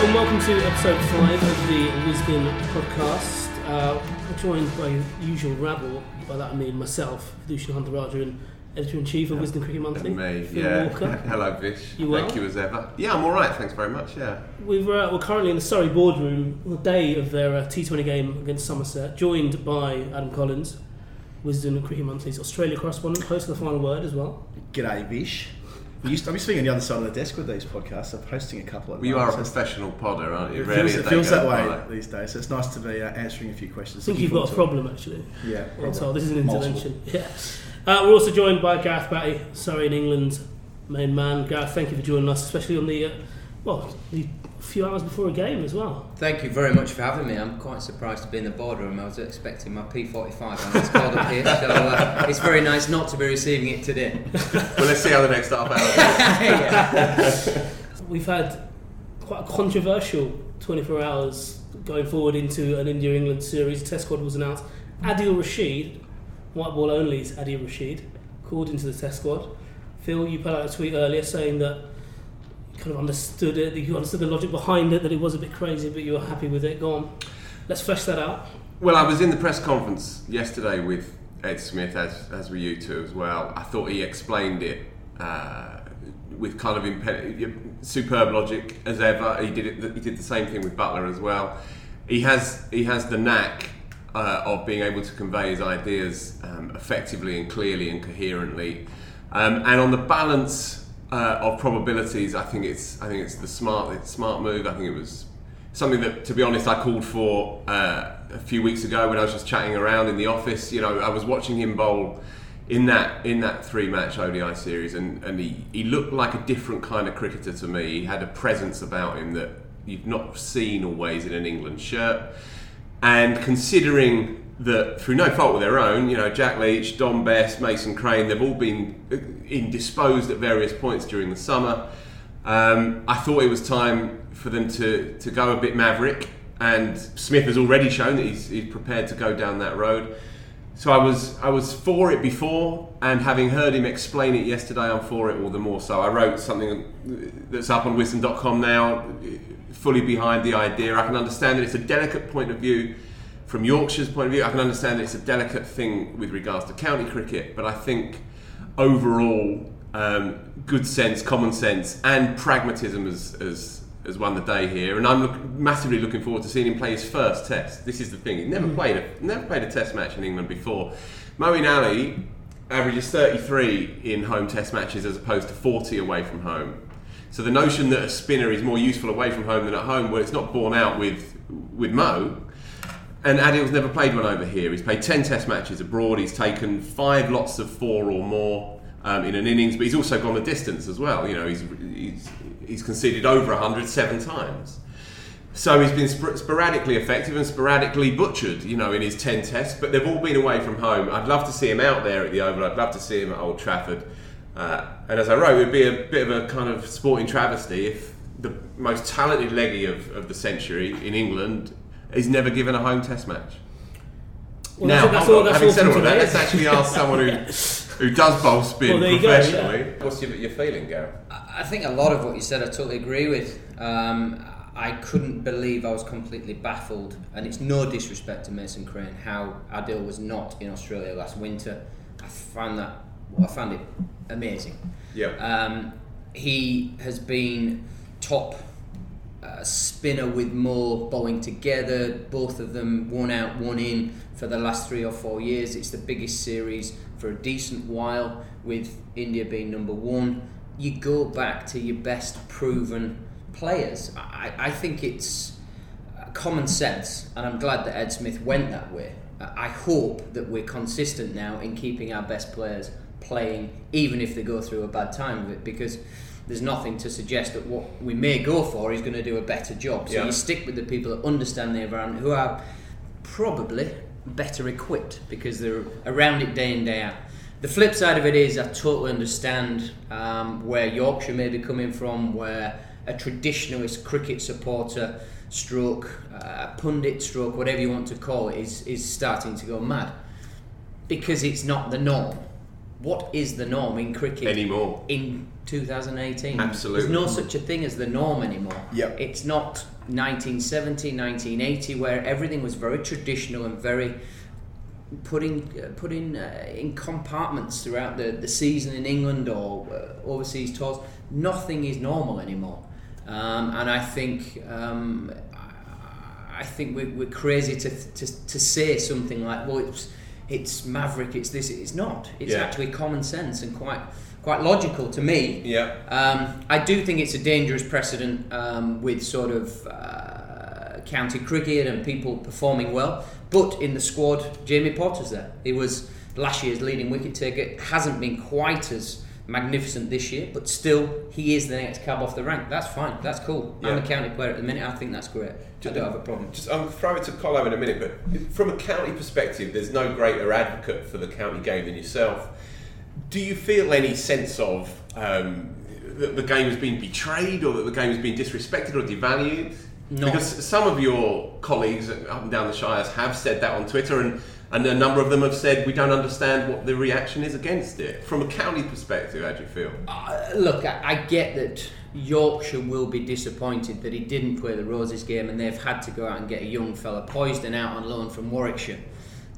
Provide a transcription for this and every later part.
Hello and welcome to episode 5 of the Wisden podcast. Uh, we're joined by usual rabble, by that I mean myself, Vithushan Ehantharajah, and editor in chief of Wisden Cricket Monthly. And me, Phil yeah. Walker. Hello, Vish. You Thank well? you as ever. Yeah, I'm all right. Thanks very much. Yeah. We've, uh, we're currently in the Surrey boardroom on the day of their uh, T20 game against Somerset, joined by Adam Collins, Wisden Cricket Monthly's Australia correspondent, host of the final word as well. G'day, Vish. We used to, I'm sitting on the other side of the desk with these podcasts. I'm hosting a couple of Well, you are a professional podder, aren't you? It feels, it feels that way by. these days. So it's nice to be uh, answering a few questions. I think Looking you've got a forward problem actually. Yeah, problem. all. This is an Multiple. intervention. Yeah. Uh, we're also joined by Gareth Batty, Surrey in England main man. Gareth, thank you for joining us, especially on the uh, well, the few hours before a game as well. Thank you very much for having me. I'm quite surprised to be in the boardroom. I was expecting my P45 and it's called up here, so uh, it's very nice not to be receiving it today. Well, let's see how the next half hour goes. We've had quite a controversial 24 hours going forward into an India England series. Test squad was announced. Adil Rashid, white ball only's Adil Rashid, called into the Test squad. Phil, you put out a tweet earlier saying that you kind of understood it, you understood the logic behind it, that it was a bit crazy, but you were happy with it. Go on, let's flesh that out. Well, I was in the press conference yesterday with Ed Smith, as, as were you two as well. I thought he explained it uh, with kind of impe- superb logic as ever. He did it. He did the same thing with Buttler as well. He has he has the knack uh, of being able to convey his ideas um, effectively and clearly and coherently. Um, and on the balance uh, of probabilities, I think it's I think it's the smart it's smart move. I think it was something that, to be honest, I called for uh, a few weeks ago when I was just chatting around in the office. You know, I was watching him bowl in that in that three match ODI series, and, and he, he looked like a different kind of cricketer to me. He had a presence about him that you've not seen always in an England shirt. And considering that through no fault of their own, you know, Jack Leach, Dom Bess, Mason Crane, they've all been indisposed at various points during the summer. Um, I thought it was time for them to, to go a bit maverick, and Smith has already shown that he's, he's prepared to go down that road. So I was I was for it before, and having heard him explain it yesterday, I'm for it all the more. So I wrote something that's up on wisden.com now, fully behind the idea. I can understand that it's a delicate point of view from Yorkshire's point of view. I can understand it's a delicate thing with regards to county cricket, but I think overall, um, good sense, common sense, and pragmatism has, has, has won the day here. And I'm look, massively looking forward to seeing him play his first test. This is the thing. he never played a never played a test match in England before. Moeen Ali averages 33 in home test matches as opposed to 40 away from home. So the notion that a spinner is more useful away from home than at home, well, it's not borne out with with Mo. And Adil's never played one over here. He's played 10 test matches abroad. He's taken five lots of four or more um, in an innings, but he's also gone the distance as well. You know, he's, he's, he's conceded over 100 seven times. So he's been sp- sporadically effective and sporadically butchered, you know, in his 10 tests, but they've all been away from home. I'd love to see him out there at the Oval, I'd love to see him at Old Trafford. Uh, and as I wrote, it would be a bit of a kind of sporting travesty if the most talented leggy of, of the century in England is never given a home test match. Well, now, that's, that's all. That's having said all of that, let's actually ask someone who, who does bowl spin Well, there you go, professionally. What's your, your feeling, Gareth? I think a lot of what you said I totally agree with. Um, I couldn't believe I was completely baffled, and it's no disrespect to Mason Crane, how Adil was not in Australia last winter. I found that I found it amazing. Yeah. Um, he has been top uh, spinner with Mo bowling together, both of them one out, one in for the last three or four years. It's the biggest series for a decent while, with India being number one. You go back to your best proven players. I, I think it's uh, common sense, and I'm glad that Ed Smith went that way. I hope that we're consistent now in keeping our best players playing, even if they go through a bad time of it, because there's nothing to suggest that what we may go for is going to do a better job. So Yeah. you stick with the people that understand the environment, who are probably better equipped because they're around it day in day out. The flip side of it is I totally understand um, where Yorkshire may be coming from, where a traditionalist cricket supporter, stroke, uh, pundit, stroke, whatever you want to call it, is is starting to go mad because it's not the norm. What is the norm in cricket Anymore. in 2018? Absolutely. There's no such a thing as the norm anymore. Yep. It's not 1970, 1980, where everything was very traditional and very putting uh, putting uh, in compartments throughout the, the season in England or uh, overseas tours. Nothing is normal anymore, um, and I think um, I- I think we're, we're crazy to, to to say something like, well, it's it's maverick, it's this, it's not. It's Yeah. actually common sense and quite quite logical to me. Yeah. Um, I do think it's a dangerous precedent um, with sort of uh, county cricket and people performing well. But in the squad, Jamie Porter's there. He was last year's leading wicket taker. Hasn't been quite as magnificent this year, but still, he is the next cab off the rank. That's fine. That's cool. I'm a county player at the minute. I think that's great. I don't have a problem. Just, I'll throw it to Colo in a minute, but from a county perspective, there's no greater advocate for the county game than yourself. Do you feel any sense of um, that the game has been betrayed or that the game has been disrespected or devalued? No. Because some of your colleagues up and down the Shires have said that on Twitter, and, and a number of them have said we don't understand what the reaction is against it. From a county perspective, how do you feel? Uh, look, I, I get that Yorkshire will be disappointed that he didn't play the Roses game and they've had to go out and get a young fella Poysden out on loan from Warwickshire.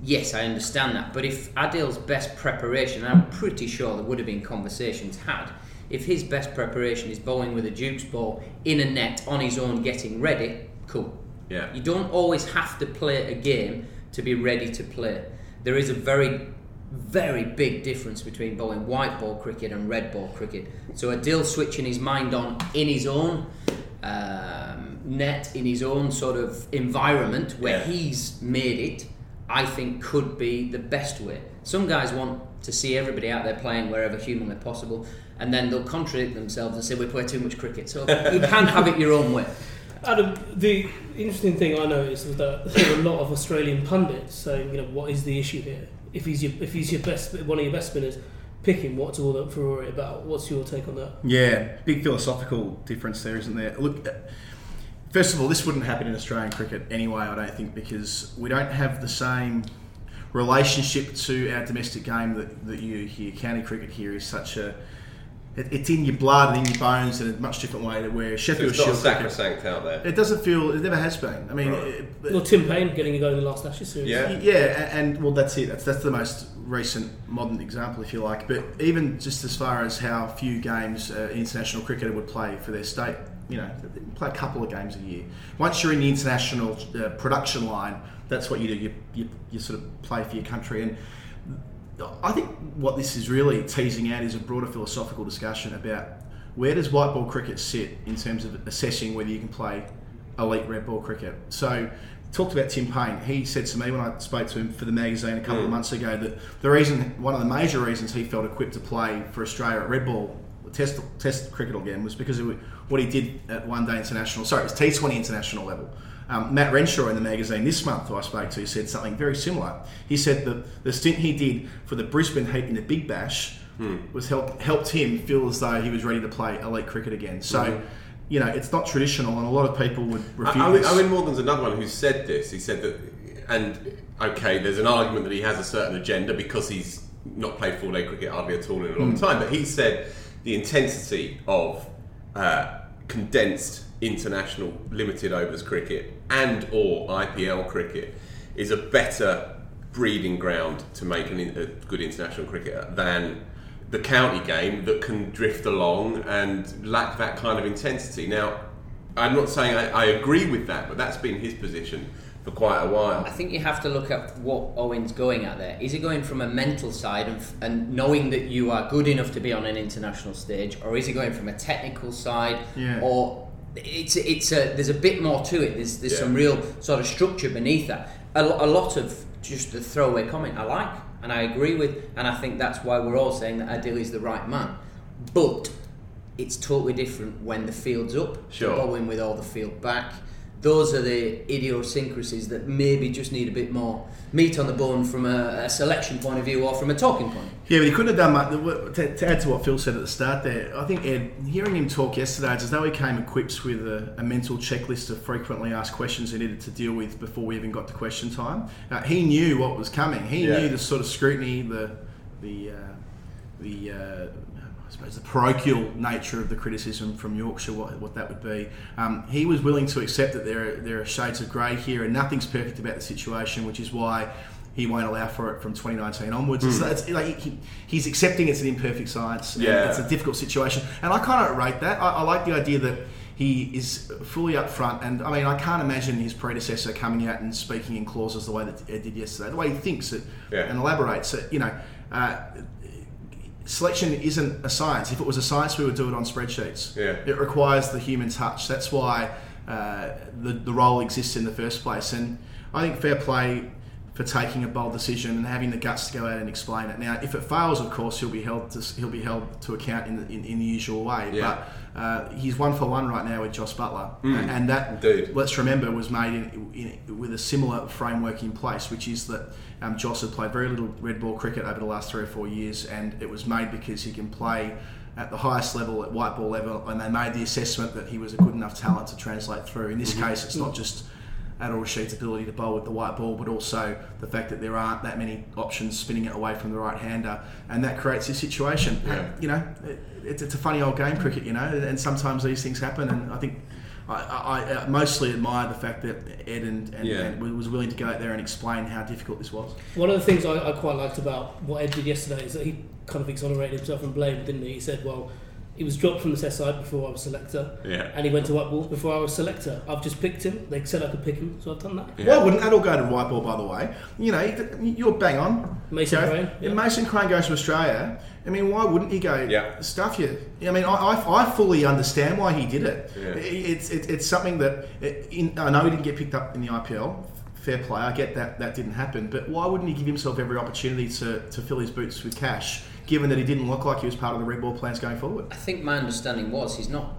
Yes, I understand that. But if Adil's best preparation, and I'm pretty sure there would have been conversations had, if his best preparation is bowling with a Duke's ball in a net on his own getting ready, cool. Yeah. You don't always have to play a game to be ready to play. There is a very, very big difference between bowling white ball cricket and red ball cricket. So Adil switching his mind on in his own um, net, in his own sort of environment where Yeah. he's made it, I think could be the best way. Some guys want to see everybody out there playing wherever humanly possible, and then they'll contradict themselves and say we play too much cricket. So you can have it your own way. Adam, the interesting thing I noticed was that there were a lot of Australian pundits saying, you know, what is the issue here? If he's your, if he's your best, one of your best spinners, pick him. What's all that Ferrari about? What's your take on that? Yeah, big philosophical difference there, isn't there? Look, uh, first of all, this wouldn't happen in Australian cricket anyway, I don't think, because we don't have the same relationship to our domestic game that, that you hear. County cricket here is such a. It, it's in your blood and in your bones in a much different way to where Sheffield It's not Shield cricket. sacrosanct out there. It doesn't feel. It never has been. I mean, Right. it- Well, Tim Paine getting a go in the last Ashes series. Yeah. yeah, a- and well, that's it. That's that's the most recent modern example, if you like. But even just as far as how few games uh, international cricketer would play for their state, you know, they play a couple of games a year. Once you're in the international uh, production line, that's what you do. You, you you sort of play for your country and. I think what this is really teasing out is a broader philosophical discussion about where does white ball cricket sit in terms of assessing whether you can play elite red ball cricket. So, talked about Tim Paine. He said to me when I spoke to him for the magazine a couple of mm. months ago that the reason, one of the major reasons he felt equipped to play for Australia at red ball Test Test cricket again was because of what he did at One Day International. Sorry, it was T20 International level. Um, Matt Renshaw in the magazine this month, who I spoke to, said something very similar. He said that the stint he did for the Brisbane Heat in the Big Bash was help, helped him feel as though he was ready to play elite cricket again. So, Mhm. you know, it's not traditional, and a lot of people would refuse. Owen. Eoin Morgan's another one who said this. He said that, and okay, there's an argument that he has a certain agenda because he's not played full day cricket hardly at all in a long Mm. time. But he said the intensity of uh, condensed international limited overs cricket and or IPL cricket is a better breeding ground to make an, a good international cricketer than the county game that can drift along and lack that kind of intensity. Now, I'm not saying I, I agree with that, but that's been his position for quite a while. I think you have to look at what Eoin's going at there. Is he going from a mental side and, f- and knowing that you are good enough to be on an international stage, or is he going from a technical side, Yeah. or it's it's a there's a bit more to it. There's there's Yeah. some real sort of structure beneath that. A, a lot of just the throwaway comment I like and I agree with, and I think that's why we're all saying that Adil is the right man. But it's totally different when the field's up, Sure. bowling with all the field back. Those are the idiosyncrasies that maybe just need a bit more meat on the bone from a, a selection point of view or from a talking point. Yeah, but he couldn't have done that. To, to add to what Phil said at the start there, I think Ed, hearing him talk yesterday, it's as though he came equipped with a, a mental checklist of frequently asked questions he needed to deal with before we even got to question time. Uh, he knew what was coming. He Yeah. knew the sort of scrutiny, the the uh, the uh, I suppose the parochial nature of the criticism from Yorkshire, what, what that would be. Um, he was willing to accept that there are, there are shades of grey here, and nothing's perfect about the situation, which is why he won't allow for it from 2019 onwards. It's, Hmm. it's like he, he's accepting it's an imperfect science. Yeah. it's a difficult situation, and I kind of rate that. I, I like the idea that he is fully upfront, and I mean, I can't imagine his predecessor coming out and speaking in clauses the way that Ed did yesterday. The way he thinks it Yeah. and elaborates it, you know. Uh, selection isn't a science. If it was a science, we would do it on spreadsheets. Yeah. It requires the human touch. That's why uh, the, the role exists in the first place. And I think fair play for taking a bold decision and having the guts to go out and explain it. Now, if it fails, of course, he'll be held to he'll be held to account in the, in, in the usual way. Yeah. But uh, he's one for one right now with Jos Buttler, Mm. and that Indeed. let's remember was made in, in, with a similar framework in place, which is that um, Josh had played very little red ball cricket over the last three or four years, and it was made because he can play at the highest level, at white ball level, and they made the assessment that he was a good enough talent to translate through. In this Mhm. case, it's not just Adil Rashid's ability to bowl with the white ball, but also the fact that there aren't that many options spinning it away from the right hander, and that creates this situation. Yeah. You know, it, it's, it's a funny old game, cricket. You know, and sometimes these things happen, and I think. I, I, I mostly admire the fact that Ed and, and, Yeah. and was willing to go out there and explain how difficult this was. One of the things I, I quite liked about what Ed did yesterday is that he kind of exonerated himself from blame, didn't he? He said, well, he was dropped from the test side before I was selector, Yeah. and he went to white ball before I was selector. I've just picked him. They said I could pick him, so I've done that. Why wouldn't Adil go to white ball, by the way? You know, you're bang on. Mason You know, Crane, If Mason Crane goes to Australia, I mean, why wouldn't he go Yeah. stuff you? I mean, I, I, I fully understand why he did it. Yeah. It's, it, it's something that, in, I know he didn't get picked up in the IPL. Fair play, I get that that didn't happen. But why wouldn't he give himself every opportunity to, to fill his boots with cash, given that he didn't look like he was part of the red ball plans going forward? I think my understanding was he's not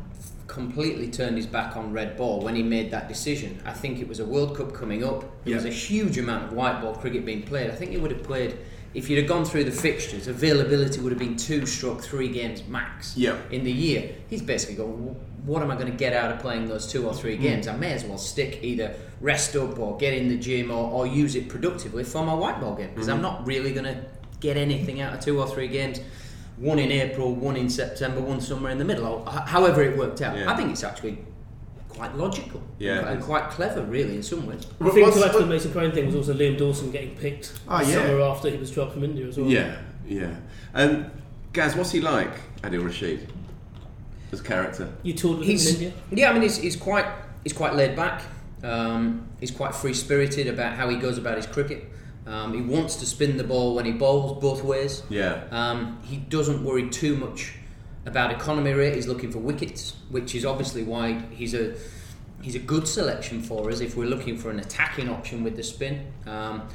completely turned his back on red ball when he made that decision. I think it was a World Cup coming up. There was a huge amount of white ball cricket being played. I think he would have played if you'd have gone through the fixtures. Availability would have been two stroke three games max Yeah. in the year. He's basically going, what am I going to get out of playing those two or three mm. games? I may as well stick either rest up or get in the gym or, or use it productively for my white ball game because I'm mm-hmm. not really going to get anything out of two or three games. One in April, one in September, one somewhere in the middle, or however it worked out. Yeah. I think it's actually quite logical Yeah, it and quite clever, really, in some ways. I think What's- to add to the what- Mason Crane thing was also Liam Dawson getting picked Oh, the yeah. summer after he was dropped from India as well. Yeah, yeah. And Gaz, what's he like, Adil Rashid, as character? You toured with him in He's, India? yeah, I mean, he's, he's quite he's quite laid back. Um, he's quite free spirited about how he goes about his cricket. Um, he wants to spin the ball when he bowls both ways. Yeah. Um, he doesn't worry too much about economy rate. He's looking for wickets, which is obviously why he's a he's a good selection for us if we're looking for an attacking option with the spin. Um,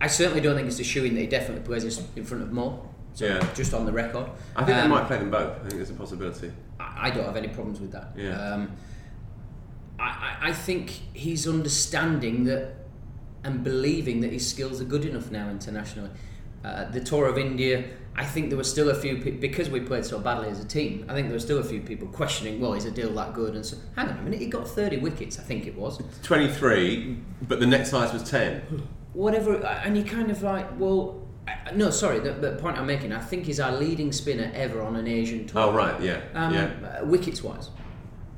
I certainly don't think it's a shoe in that he definitely plays in in front of more. So Yeah. just on the record. I think Um, they might play them both. I think there's a possibility. I I don't have any problems with that. Yeah. Um, I I think he's understanding that and believing that his skills are good enough now internationally. Uh, the tour of India, I think there were still a few people because we played so badly as a team. I think there were still a few people questioning, well, is Adil that good? And so, hang on a minute, he got 30 wickets, I think it was. 23, but the next highest was 10. Whatever, and you kind of like, well, I- no, sorry, the, the point I'm making, I think he's our leading spinner ever on an Asian tour. Oh, right, yeah. Um, yeah. uh, wickets wise.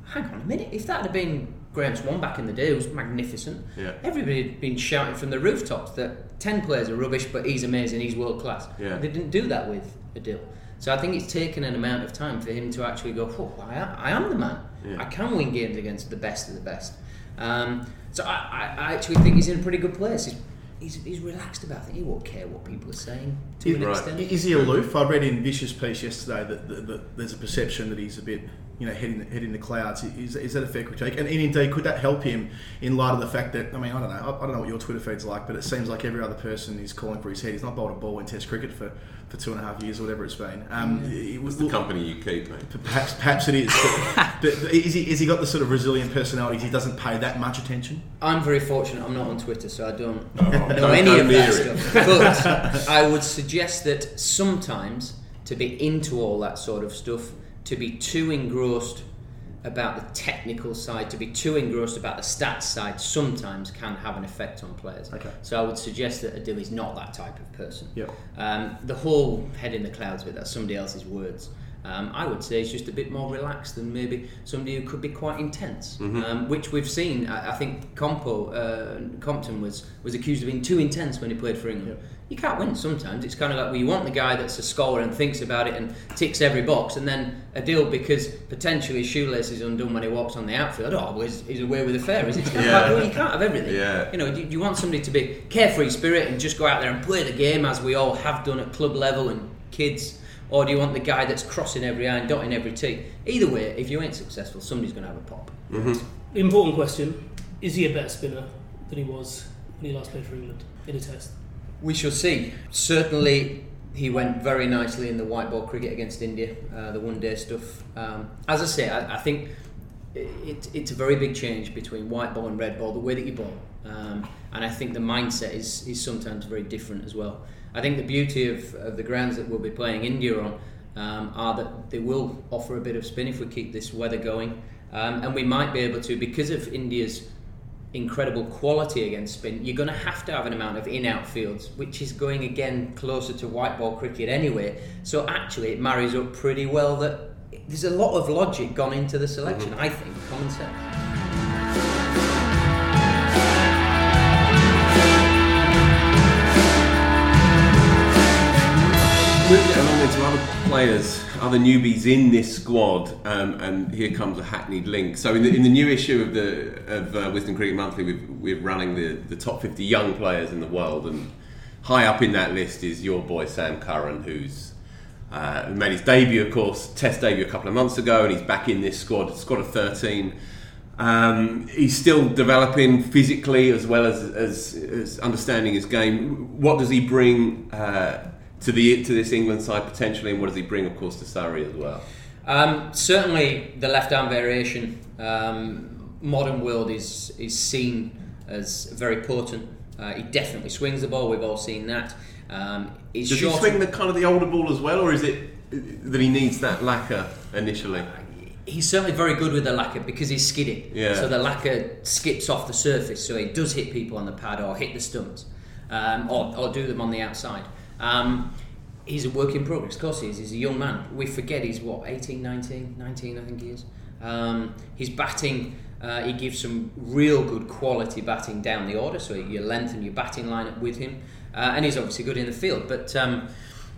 Hang on a minute. If that had been Graeme Swann back in the day, it was magnificent. Yeah. Everybody had been shouting from the rooftops that 10 players are rubbish, but he's amazing, he's world class. Yeah. They didn't do that with Adil. So I think it's taken an amount of time for him to actually go, oh, I, am, I am the man. Yeah. I can win games against the best of the best. Um, so I, I, I actually think he's in a pretty good place. He's, he's, he's relaxed about it. He won't care what people are saying to an Is- extent. Is he aloof? I read in Vish's piece yesterday that, that, that there's a perception that he's a bit, you know, head in, head in the clouds. Is, is that a fair critique? And, and indeed, could that help him in light of the fact that, I mean, I don't know, I, I don't know what your Twitter feed's like, but it seems like every other person is calling for his head. He's not bowled a ball in Test cricket for, for two and a half years or whatever it's been. Um, it was It's the company you keep, mate. Perhaps, perhaps it is. But, but is, he, is he got the sort of resilient personality? He doesn't pay that much attention. I'm very fortunate. I'm not on Twitter, so I don't Oh, know don't any of that it. stuff. But I would suggest that sometimes to be into all that sort of stuff, to be too engrossed about the technical side, to be too engrossed about the stats side, sometimes can have an effect on players. Okay. So I would suggest that Adil is not that type of person. Yep. Um, the whole head in the clouds bit, that's somebody else's words. Um, I would say he's just a bit more relaxed than maybe somebody who could be quite intense, Mm-hmm. um, which we've seen. I, I think Compo, uh, Compton was, was accused of being too intense when he played for England. You can't win sometimes. It's kind of like well, you want the guy that's a scholar and thinks about it and ticks every box, and then Adil because potentially his shoelace is undone when he walks on the outfield. Oh, well, he's, he's away with the fair, is it? It's kind of Yeah. like, well, you can't have everything. Yeah. You know, you, you want somebody to be carefree spirit and just go out there and play the game as we all have done at club level and kids, or do you want the guy that's crossing every I and dotting every T? Either way, if you ain't successful, somebody's going to have a pop. Important question: Is he a better spinner than he was when he last played for England in a Test? We shall see. Certainly, he went very nicely in the white ball cricket against India, uh, the one day stuff. Um, as I say, I, I think it, it's a very big change between white ball and red ball, the way that you bowl. Um, and I think the mindset is, is sometimes very different as well. I think the beauty of, of the grounds that we'll be playing India on um, are that they will offer a bit of spin if we keep this weather going. Um, and we might be able to, because of India's incredible quality against spin, you're going to have to have an amount of in-out fields, which is going again closer to white ball cricket anyway. So actually, it marries up pretty well. That there's a lot of logic gone into the selection. I think common sense. Players, other newbies in this squad, um, and here comes a hackneyed link. So in the, in the new issue of the of uh, Wisden Cricket Monthly, we've, we're running the, the top 50 young players in the world, and high up in that list is your boy Sam Curran, who's uh, made his debut, of course, Test debut a couple of months ago, and he's back in this squad, squad of 13. Um, he's still developing physically as well as, as, as understanding his game. What does he bring uh, to the to this England side potentially, and what does he bring, of course, to Surrey as well? Um, certainly, the left arm variation, um, modern world is is seen as very potent. Uh, he definitely swings the ball. We've all seen that. Um, Does he swing the kind of the older ball as well, or is it that he needs that lacquer initially? He's certainly very good with the lacquer because he's skidding. Yeah. So the lacquer skips off the surface, so he does hit people on the pad or hit the stumps, um, or, or do them on the outside. Um, he's a work in progress. Of course he is. He's a young man. We forget he's what 18, 19, 19 I think he is. Um, his batting. Uh, he gives some real good quality batting down the order, so you lengthen your batting lineup with him, uh, and he's obviously good in the field. But um,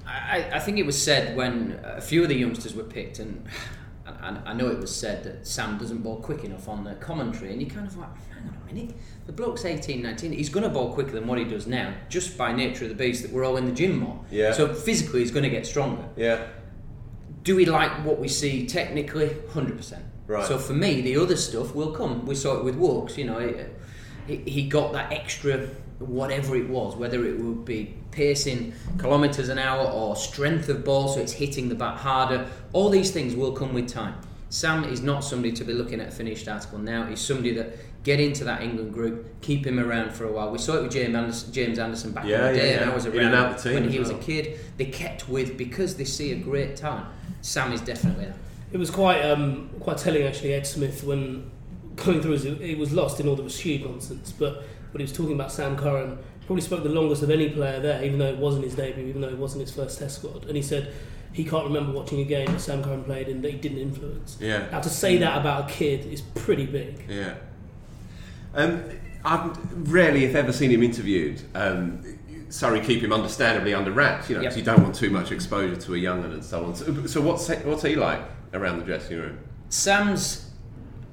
I, I think it was said when a few of the youngsters were picked, and and I know it was said that Sam doesn't bowl quick enough on the commentary, and you kind of like, hang on a minute, the bloke's 18, 19, he's going to bowl quicker than what he does now, just by nature of the beast that we're all in the gym more. Yeah. So physically, he's going to get stronger. Yeah. Do we like what we see technically? 100%. Right. So for me, the other stuff will come. We saw it with Woakes, you know. he, he got that extra whatever it was, whether it would be piercing kilometres an hour or strength of ball, so it's hitting the bat harder. All these things will come with time. Sam is not somebody to be looking at a finished article now. He's somebody that get into that England group, keep him around for a while. We saw it with James Anderson, James Anderson back Yeah, in the day, yeah, and. I was around out the team when as he was a kid. They kept with because they see a great talent. Sam is definitely that. It was quite um, quite telling actually. Ed Smith when going through his, it was lost in all the Rashid nonsense, but when he was talking about Sam Curran, probably spoke the longest of any player there, even though it wasn't his debut, even though it wasn't his first Test squad, and he said he can't remember watching a game that Sam Curran played and that he didn't influence. Yeah. Now to say that about a kid is pretty big. Yeah. Um, I've rarely, if ever, seen him interviewed. Um, Surrey keep him understandably under wraps, you know, Yep. 'cause you don't want too much exposure to a young 'un and so on. So, so what's what's he like around the dressing room? Sam's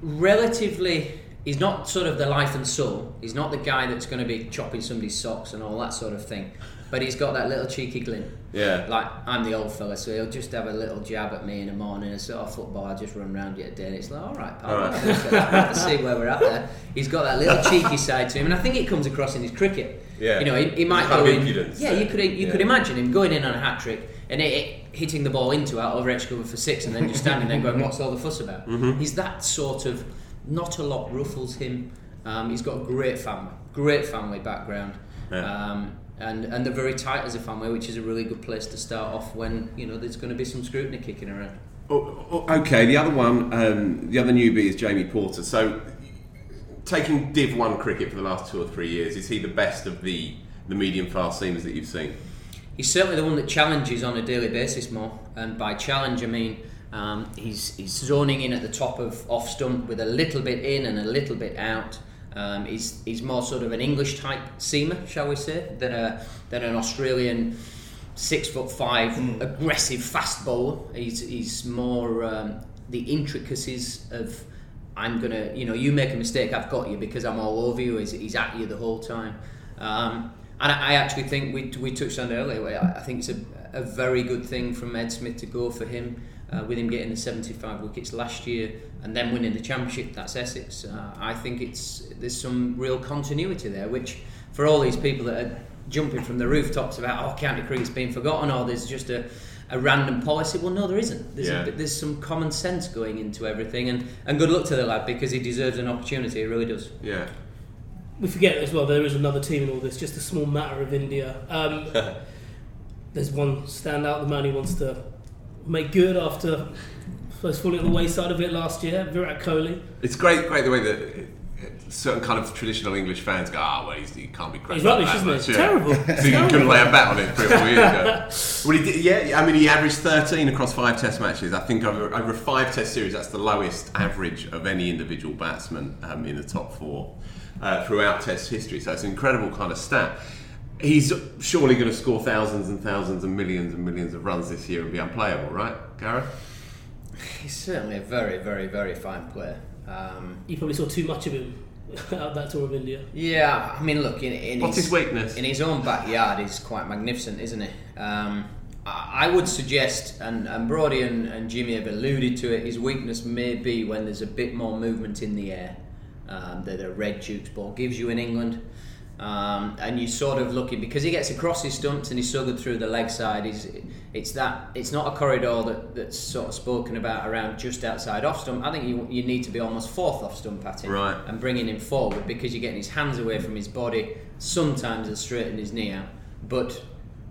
relatively. He's not sort of the life and soul. He's not the guy that's going to be chopping somebody's socks and all that sort of thing. But he's got that little cheeky glint. Yeah. Like, I'm the old fella, so he'll just have a little jab at me in the morning and say, Oh, football, I just run round you. And it's like, All right, pal. All right. Let's see where we're at there. He's got that little cheeky side to him, and I think it comes across in his cricket. Yeah. You know, he, he might go in. impudence Yeah, you could you Yeah. could imagine him going in on a hat trick and it, it hitting the ball into out over edge cover for six, and then just standing there going, "What's all the fuss about?" Mm-hmm. He's that sort of. Not a lot ruffles him. Um, he's got a great family, great family background, Yeah. um, and and they're very tight as a family, which is a really good place to start off when you know there's going to be some scrutiny kicking around. Oh, oh, okay, the other one, um, the other newbie is Jamie Porter. So, taking Div 1 cricket for the last two or three years, is he the best of the, the medium fast seamers that you've seen? He's certainly the one that challenges on a daily basis more, and by challenge I mean um, he's, he's zoning in at the top of off stump with a little bit in and a little bit out. Um, he's, he's more sort of an English type seamer, shall we say, than, a, than an Australian six foot five aggressive fast bowler. He's, he's more um, the intricacies of I'm gonna, you know, you make a mistake, I've got you because I'm all over you. He's, he's at you the whole time. Um, and I, I actually think we, we touched on earlier. I I think it's a, a very good thing from Ed Smith to go for him. Uh, with him getting the 75 wickets last year and then winning the championship, that's Essex. Uh, I think it's there's some real continuity there, which for all these people that are jumping from the rooftops about oh county cricket's been forgotten or there's just a, a random policy. Well, no, there isn't. There's, Yeah. a, there's some common sense going into everything, and, and good luck to the lad because he deserves an opportunity. He really does. Yeah. We forget as well there is another team in all this, just a small matter of India. Um, there's one standout, the man who wants to make good after first falling at the wayside of it last year, Virat Kohli. It's great, great the way that certain kind of traditional English fans go, ah, well, he's, he can't be credited. He's rubbish, isn't he? much," It's yeah. terrible. So you couldn't lay a bet on it three or four years ago. well, he did, yeah, I mean, he averaged 13 across five Test matches. I think over, over a five Test series, that's the lowest average of any individual batsman um, in the top four uh, throughout Test history. So it's an incredible kind of stat. He's surely going to score thousands and thousands and millions and millions of runs this year and be unplayable, right, Gareth? He's certainly a very, very, very fine player. Um, You probably saw too much of him at that tour of India. yeah, I mean, look, in, in What's his weakness? In his own backyard, he's quite magnificent, isn't he? Um, I I would suggest, and, and Brody and, and Jimmy have alluded to it, his weakness may be when there's a bit more movement in the air um, that a red Duke's ball gives you in England. Um, and you sort of looking because he gets across his stumps and he's so good through the leg side. He's, it's that it's not a corridor that, that's sort of spoken about around just outside off stump. I think you, you need to be almost fourth off stump at him Right. and bringing him forward because you're getting his hands away from his body. Sometimes he'll straighten his knee out, but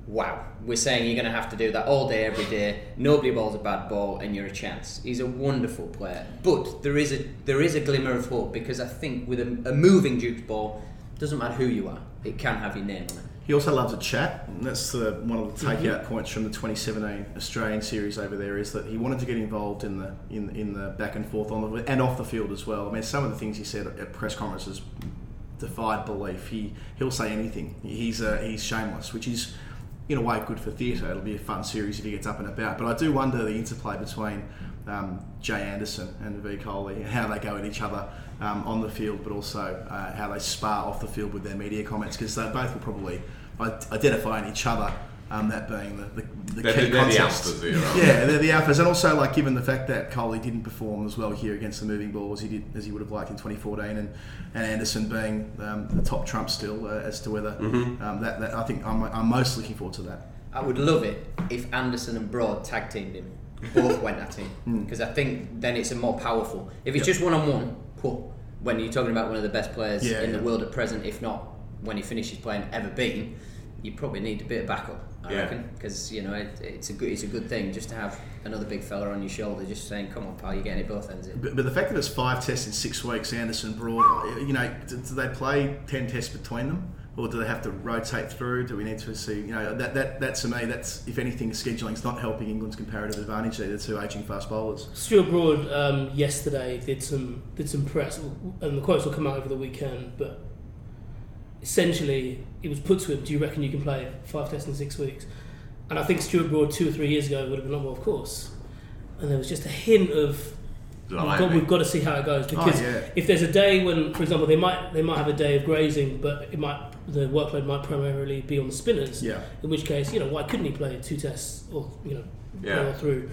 wow, we're saying you're going to have to do that all day, every day. Nobody bowls a bad ball, and you're a chance. He's a wonderful player, but there is a there is a glimmer of hope because I think with a, a moving Duke's ball, doesn't matter who you are, it can have your name on it. He also loves a chat. And that's the, one of the takeout points from the 2017 Australian series over there is that he wanted to get involved in the in, in the back and forth on the and off the field as well. I mean, some of the things he said at press conferences defied belief. He he'll say anything. He's uh, he's shameless, which is in a way good for theatre. It'll be a fun series if he gets up and about. But I do wonder the interplay between um, Jay Anderson and V Kohli and how they go at each other um, on the field, but also uh, how they spar off the field with their media comments because they both will probably identify in each other. Um, that being the, the, the They're- key they're the alphas here, yeah, they're the alphas, and also like given the fact that Kohli didn't perform as well here against the moving ball as he did as he would have liked in 2014, and, and Anderson being um, the top trump still uh, as to whether Mm-hmm. um, that, that I think I'm, I'm most looking forward to that. I would love it if Anderson and Broad tag teamed him. Both went at him because I think then it's a more powerful. If it's just one on one, when you're talking about one of the best players Yeah, in the world at present, if not when he finishes playing ever been, you probably need a bit of backup. I Yeah. reckon because you know it, it's a good it's a good thing just to have another big fella on your shoulder, just saying, "Come on, pal, you're getting it both ends in." But, but the fact that it's five tests in six weeks, Anderson, Broad, you know, do, do they play ten tests between them, or do they have to rotate through? Do we need to see, you know, that that, that to me, that's if anything, scheduling's not helping England's comparative advantage. They're the two aging fast bowlers. Stuart Broad um, yesterday did some did some press, and the quotes will come out over the weekend. But essentially, it was put to him: "Do you reckon you can play five tests in six weeks?" And I think Stuart Broad two or three years ago would have been like, "Well, of course." And there was just a hint of we've got, we've got to see how it goes because oh, yeah. if there's a day when, for example, they might they might have a day of grazing, but it might the workload might primarily be on the spinners. Yeah. In which case, you know, why couldn't he play two tests or you know, Yeah. power through?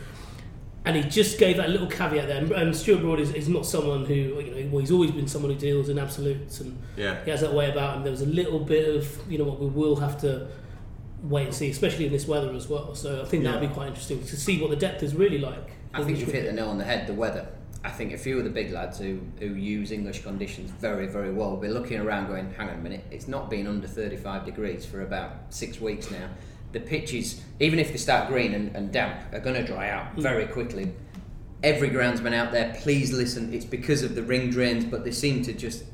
And he just gave that little caveat there. And- And Stuart Broad is, is not someone who, you know, well, he's always been someone who deals in absolutes, and Yeah. he has that way about him. There was a little bit of, you know, what we will have to wait and see, especially in this weather as well. So I think that would be quite interesting to see what the depth is really like. I think you've hit the nail on the head. The weather. I think a few of the big lads who, who use English conditions very very well will be looking around going, hang on a minute, it's not been under 35 degrees for about six weeks now. The pitches, even if they start green and, and damp, are going to dry out hmm. very quickly. Every groundsman out there, please listen. It's because of the ring drains, but they seem to just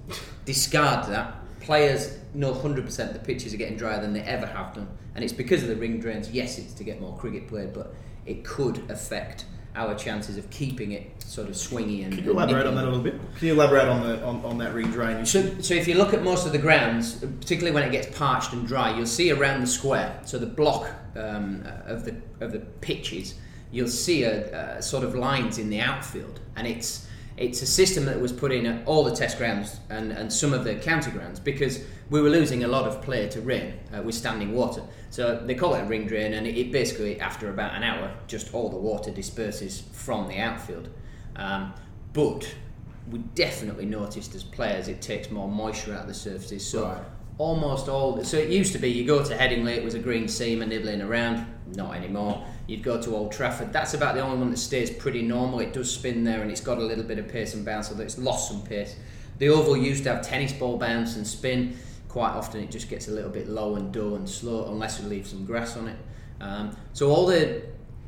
discard that. Players know 100% the pitches are getting drier than they ever have done, and it's because of the ring drains. Yes, it's to get more cricket played, but it could affect our chances of keeping it sort of swingy and. Can you elaborate on that a little bit? Can you elaborate on the on, on that ring drain? You So, so if you look at most of the grounds, particularly when it gets parched and dry, you'll see around the square, so the block um, of the of the pitches, you'll see a, a sort of lines in the outfield, and it's it's a system that was put in at all the test grounds and, and some of the county grounds because we were losing a lot of play to rain uh, with standing water. So they call it a ring drain, and it, it basically after about an hour, just all the water disperses from the outfield. Um, but we definitely noticed as players it takes more moisture out of the surfaces. So Right. almost all. So it used to be you go to Headingley, it was a green seam and nibbling around. Not anymore. You'd go to Old Trafford. That's about the only one that stays pretty normal. It does spin there and it's got a little bit of pace and bounce, although it's lost some pace. The Oval used to have tennis ball bounce and spin. Quite often it just gets a little bit low and dull and slow unless we leave some grass on it. Um, so all the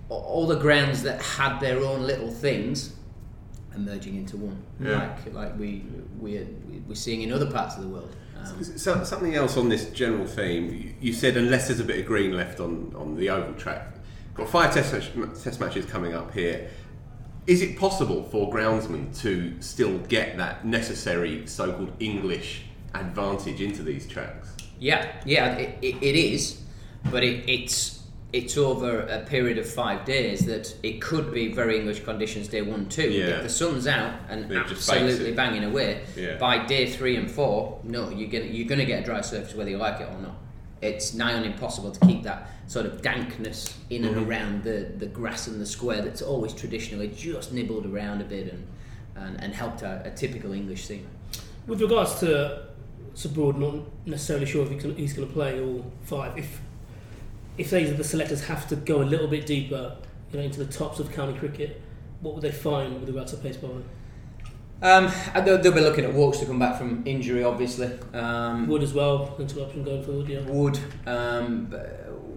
all the grounds that had their own little things are merging into one, Yeah. like like we we we're seeing in other parts of the world. So, something else on this general theme. You- said unless there's a bit of green left on, on the oval track, got five test test matches coming up here. Is it possible for groundsmen to still get that necessary so-called English advantage into these tracks? Yeah, yeah, it, it, it is, but it, it's it's over a period of five days that it could be very English conditions day one two. Yeah. If the sun's out and It just absolutely banging away, Yeah. by day three and four, no, you're gonna you're gonna get a dry surface whether you like it or not. It's nigh on impossible to keep that sort of dankness in and Mm-hmm. around the, the grass and the square that's always traditionally just nibbled around a bit and and, and helped a, a typical English seam. With regards to to Broad, not necessarily sure if he can, he's going to play all five. If if they, the selectors have to go a little bit deeper, you know, into the tops of county cricket, what would they find with regards to pace bowling? Um, they'll, they'll be looking at Woakes to come back from injury, obviously. Um, Wood as well, potential option going forward. Yeah. Wood, um,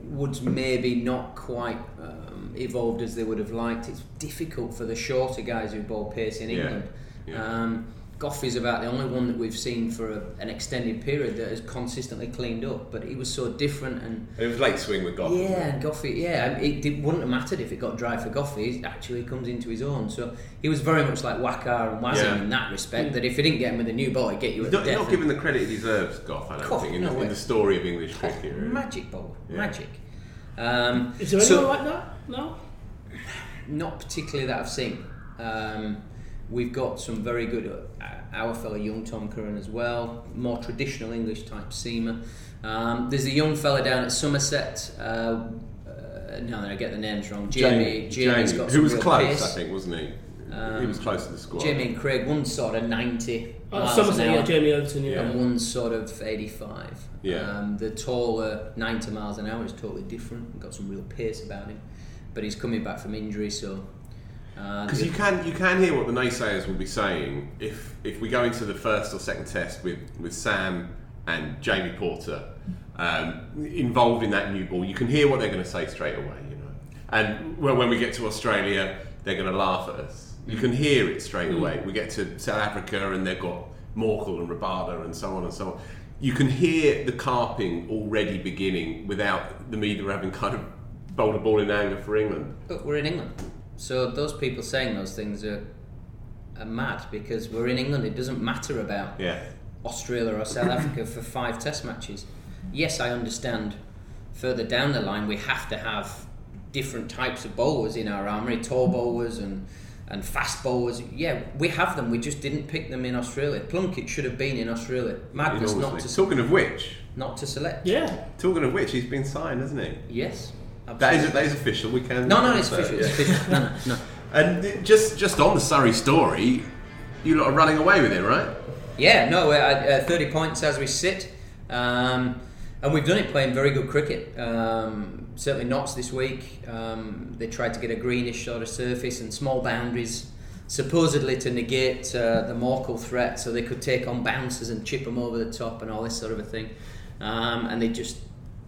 Wood's maybe not quite um, evolved as they would have liked. It's difficult for the shorter guys who bowl pace in Yeah, England. yeah. Um, Goughy's about the only one that we've seen for a, an extended period that has consistently cleaned up, but he was so different and It was late swing with Gough. yeah, and Goughy, yeah, it, it wouldn't have mattered if it got dry for Goughy. He actually comes into his own. So he was very much like Waqar and Wasim Yeah. in that respect. That if he didn't get him with a new ball, he'd get you He's at not, the death. not given the credit he deserves, Gough. I don't Gough, think in, no the, in the story of English cricket. really. Magic ball, Yeah. magic. Um, Is there so- anyone like that? No. Not particularly that I've seen. Um, We've got some very good, uh, our fellow young Tom Curran as well, more traditional English type seamer. Um, there's a young fella down at Somerset. Uh, uh, now that I get the names wrong, Jamie. Jamie's got who some was real close, pace. I think, wasn't he? he was close to the squad. Jamie and Craig, one sort of 90 Oh, Somerset, an yeah, Jamie Overton, yeah. and one sort of 85. Yeah. Um, the taller 90 miles an hour is totally different. Got some real pace about him, but he's coming back from injury, so. Uh, Because you can you can hear what the naysayers will be saying if if we go into the first or second test with, with Sam and Jamie Porter um, involved in that new ball, you can hear what they're going to say straight away, you know. And well, when we get to Australia, they're going to laugh at us. You can hear it straight away. We get to South Africa and they've got Morkel and Rabada and so on and so on. You can hear the carping already beginning without the media having kind of bowled a ball in anger for England. But we're in England. So those people saying those things are, are mad because we're in England. It doesn't matter about Yeah. Australia or South Africa for five test matches. Yes, I understand further down the line we have to have different types of bowlers in our armoury, tall bowlers and, and fast bowlers. Yeah, we have them. We just didn't pick them in Australia. Plunkett should have been in Australia. Madness not to Talking of which, not to select. Yeah. talking of which, he's been signed, hasn't he? Yes. That is, that is official. We can. no, no, it's official. It's official. No, no, no. And just just on the Surrey story, you lot are running away with it, right? Yeah, no, we're at uh, 30 points as we sit. Um, and we've done it playing very good cricket. Um, certainly Notts this week. Um, they tried to get a greenish sort of surface and small boundaries, supposedly to negate uh, the Morkel threat, so they could take on bouncers and chip them over the top and all this sort of a thing. Um, and they just,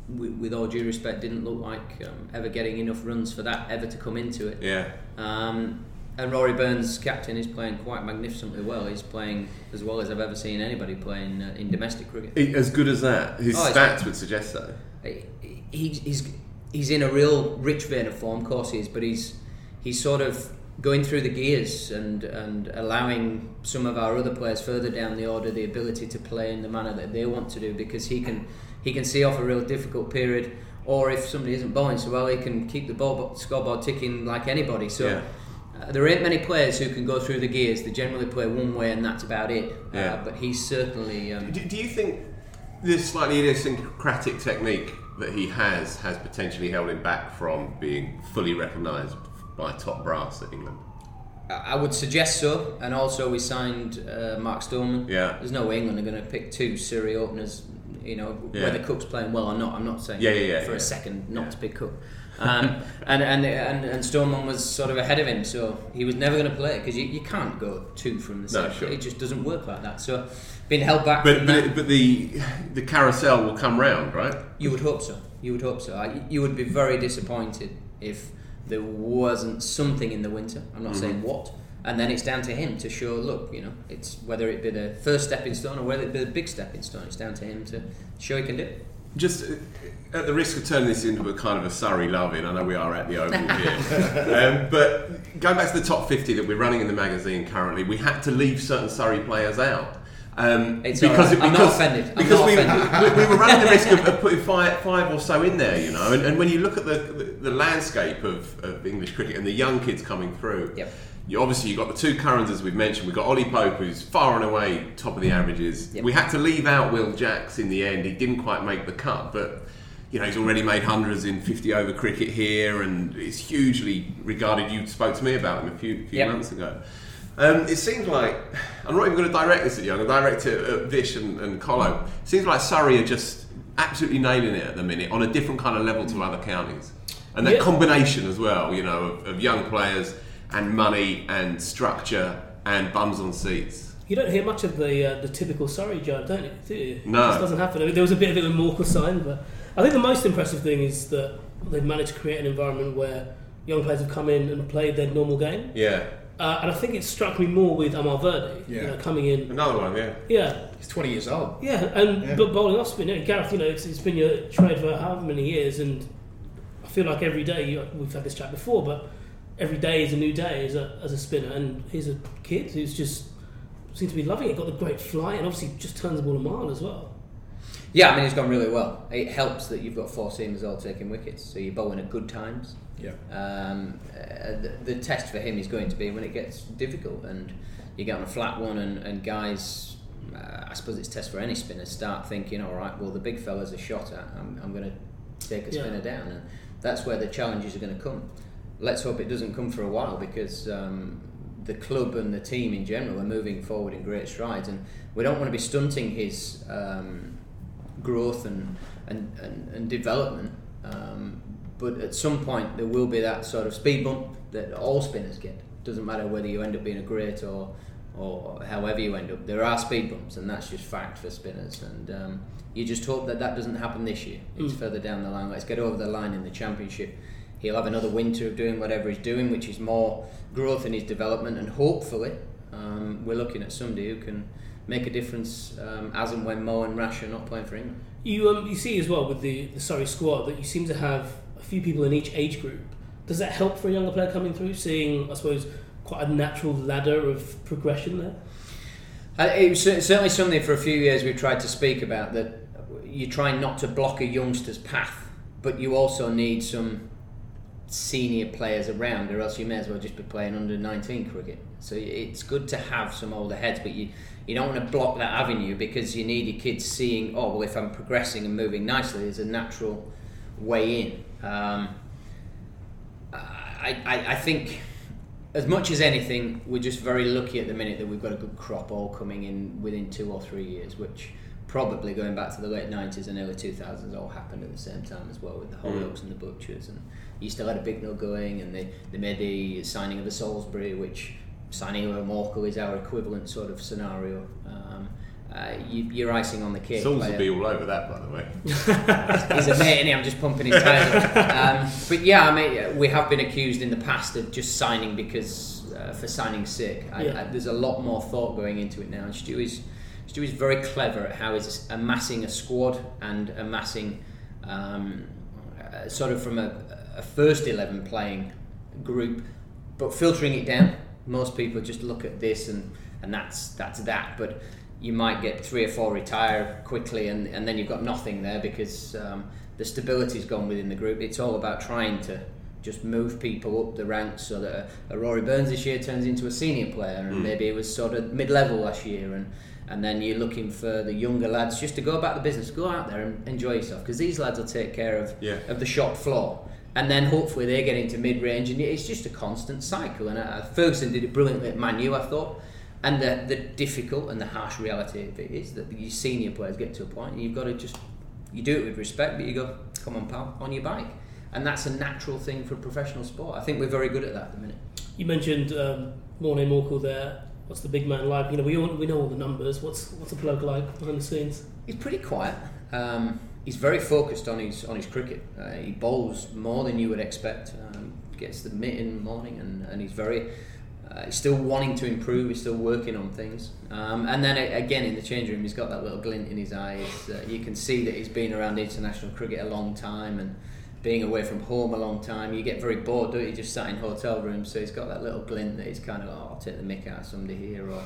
with, with all due respect, didn't look like um, ever getting enough runs for that ever to come into it. Yeah. Um, and Rory Burns, captain, is playing quite magnificently well. He's playing as well as I've ever seen anybody playing uh, in domestic cricket. He- As good as that, his Oh, stats would suggest so. He, he's, he's, he's in a real rich vein of form, of course he is, but he's, he's sort of going through the gears and, and allowing some of our other players further down the order the ability to play in the manner that they want to do because he can, he can see off a real difficult period or if somebody isn't bowling so well he can keep the ball, scoreboard ticking like anybody. So Yeah. uh, there ain't many players who can go through the gears. They generally play one way and that's about it. Yeah. Uh, but he's certainly... Um, Do, do you think this slightly idiosyncratic technique that he has has potentially held him back from being fully recognised by top brass at England? I I would suggest so, and also we signed uh, Mark Stoneman. Yeah. There's no way England are going to pick two Surrey openers. You know Yeah. whether Cook's playing well or not. I'm not saying Yeah, yeah, yeah, for a second not to pick Cook. Um, and, and and and was sort of ahead of him, so he was never going to play because you, you can't go two from the No, sure. It just doesn't work like that. So being held back But but, it, but the the carousel will come round, right? you would hope so. You would hope so. I, you would be very disappointed if there wasn't something in the winter. I'm not saying what. And then it's down to him to show. Look, you know, it's whether it be the first stepping stone or whether it be the big stepping stone. It's down to him to show he can do it. Just uh, at the risk of turning this into a kind of a Surrey loving, I know we are at the Oval here, um, but going back to the top 50 that we're running in the magazine currently, we had to leave certain Surrey players out. Um, It's all right. I'm not because, offended. I'm because not we, offended. we, we were running the risk of, of putting five, five or so in there, you know. And, and when you look at the, the, the landscape of, of English cricket and the young kids coming through, Yep. You obviously you've got the two Currans as we've mentioned. We've got Ollie Pope, who's far and away top of the averages. Yep. We had to leave out Will Jacks in the end. He didn't quite make the cut, but you know he's already made hundreds in 50 over cricket here, and is hugely regarded. You spoke to me about him a few few Yep. months ago. Um, it seems like I'm not even going to direct this at you. I'm going to direct it at Vish and, and Colo. It seems like Surrey are just absolutely nailing it at the minute on a different kind of level to other counties, and that Yeah. combination as well, you know, of, of young players and money and structure and bums on seats. You don't hear much of the uh, the typical Surrey job, don't you? Do you? No. It just doesn't happen. I mean, there was a bit of it with Morkel sign, but I think the most impressive thing is that they've managed to create an environment where young players have come in and played their normal game. Yeah, Uh, and I think it struck me more with Amar Virdi, you Yeah. know, coming in. another one. Yeah, Yeah, He's 20 years old. yeah, and Yeah. but bowling off spin. Yeah, Gareth, you know, it's, it's been your trade for however many years, and I feel like every day you, we've had this chat before, but every day is a new day as a as a spinner, and he's a kid who's just seems to be loving it. Got the great flight, and obviously just turns the ball a mile as well. Yeah, I mean, he's gone really well. It helps that you've got four seamers all taking wickets, so you're bowling at good times. Yeah. Um, uh, the, the test for him is going to be when it gets difficult and you get on a flat one and, and guys, uh, I suppose it's a test for any spinner, start thinking, all right, well, the big fella's a shot at, I'm, I'm going to take a Yeah. spinner down. And that's where the challenges are going to come. Let's hope it doesn't come for a while because um, the club and the team in general are moving forward in great strides, and we don't want to be stunting his um, growth and and, and, and development. Um, but at some point, there will be that sort of speed bump that all spinners get. Doesn't matter whether you end up being a great or or however you end up. There are speed bumps, and that's just fact for spinners. And um, you just hope that that doesn't happen this year. It's Mm. further down the line. Let's get over the line in the championship. He'll have another winter of doing whatever he's doing, which is more growth in his development, and hopefully, um, we're looking at somebody who can make a difference um, as and when Mo and Rash are not playing for England. You um, you see as well with the, the Surrey squad that you seem to have a few people in each age group. Does that help for a younger player coming through, seeing I suppose quite a natural ladder of progression there? Uh, it was certainly something for a few years we've tried to speak about that you're trying not to block a youngster's path, but you also need some senior players around, or else you may as well just be playing under 19 cricket. So it's good to have some older heads, but you, you don't want to block that avenue because you need your kids seeing, oh, well, if I'm progressing and moving nicely, there's a natural way in. Um, I, I, I think as much as anything, we're just very lucky at the minute that we've got a good crop all coming in within two or three years, which probably going back to the late 90s and early 2000s all happened at the same time as well with the Hollioakes and the Butchers. And you still had a Bicknell going, and they, they made the signing of a Salisbury, which signing of a Morkel is our equivalent sort of scenario. Um, uh, you, you're icing on the cake. Souls will be all over that, by the way. He's a mate, and I'm just pumping his tires. Um, but yeah, I mean, we have been accused in the past of just signing because uh, for signing's sake. I, Yeah. I, there's a lot more thought going into it now. And Stu is Stu is very clever at how he's amassing a squad and amassing um, uh, sort of from a, a first eleven playing group, but filtering it down. Most people just look at this and and that's that's that, but you might get three or four retire quickly, and, and then you've got nothing there because um, the stability's gone within the group. It's all about trying to just move people up the ranks so that a, a Rory Burns this year turns into a senior player, and Mm. maybe it was sort of mid level last year, and and then you're looking for the younger lads just to go about the business, go out there and enjoy yourself because these lads will take care of Yeah. of the shop floor. And then hopefully they get into mid range, and it's just a constant cycle. And uh, Ferguson did it brilliantly at Man U, I thought. And the, the difficult and the harsh reality of it is that your senior players get to a point and you've got to just, you do it with respect, but you go, come on, pal, on your bike. And that's a natural thing for professional sport. I think we're very good at that at the minute. You mentioned um, Mornay Morkel there. What's the big man like? You know, we all, we know all the numbers. What's what's a bloke like behind the scenes? He's pretty quiet. Um, he's very focused on his on his cricket. Uh, he bowls more than you would expect. Um, gets the mitt in the morning, and, and he's very. Uh, he's still wanting to improve. He's still working on things. Um, and then again in the change room, he's got that little glint in his eyes. Uh, you can see that he's been around international cricket a long time and being away from home a long time. You get very bored, don't you? Just sat in hotel rooms. So he's got that little glint that he's kind of, oh, I'll take the mick out of somebody here. Or,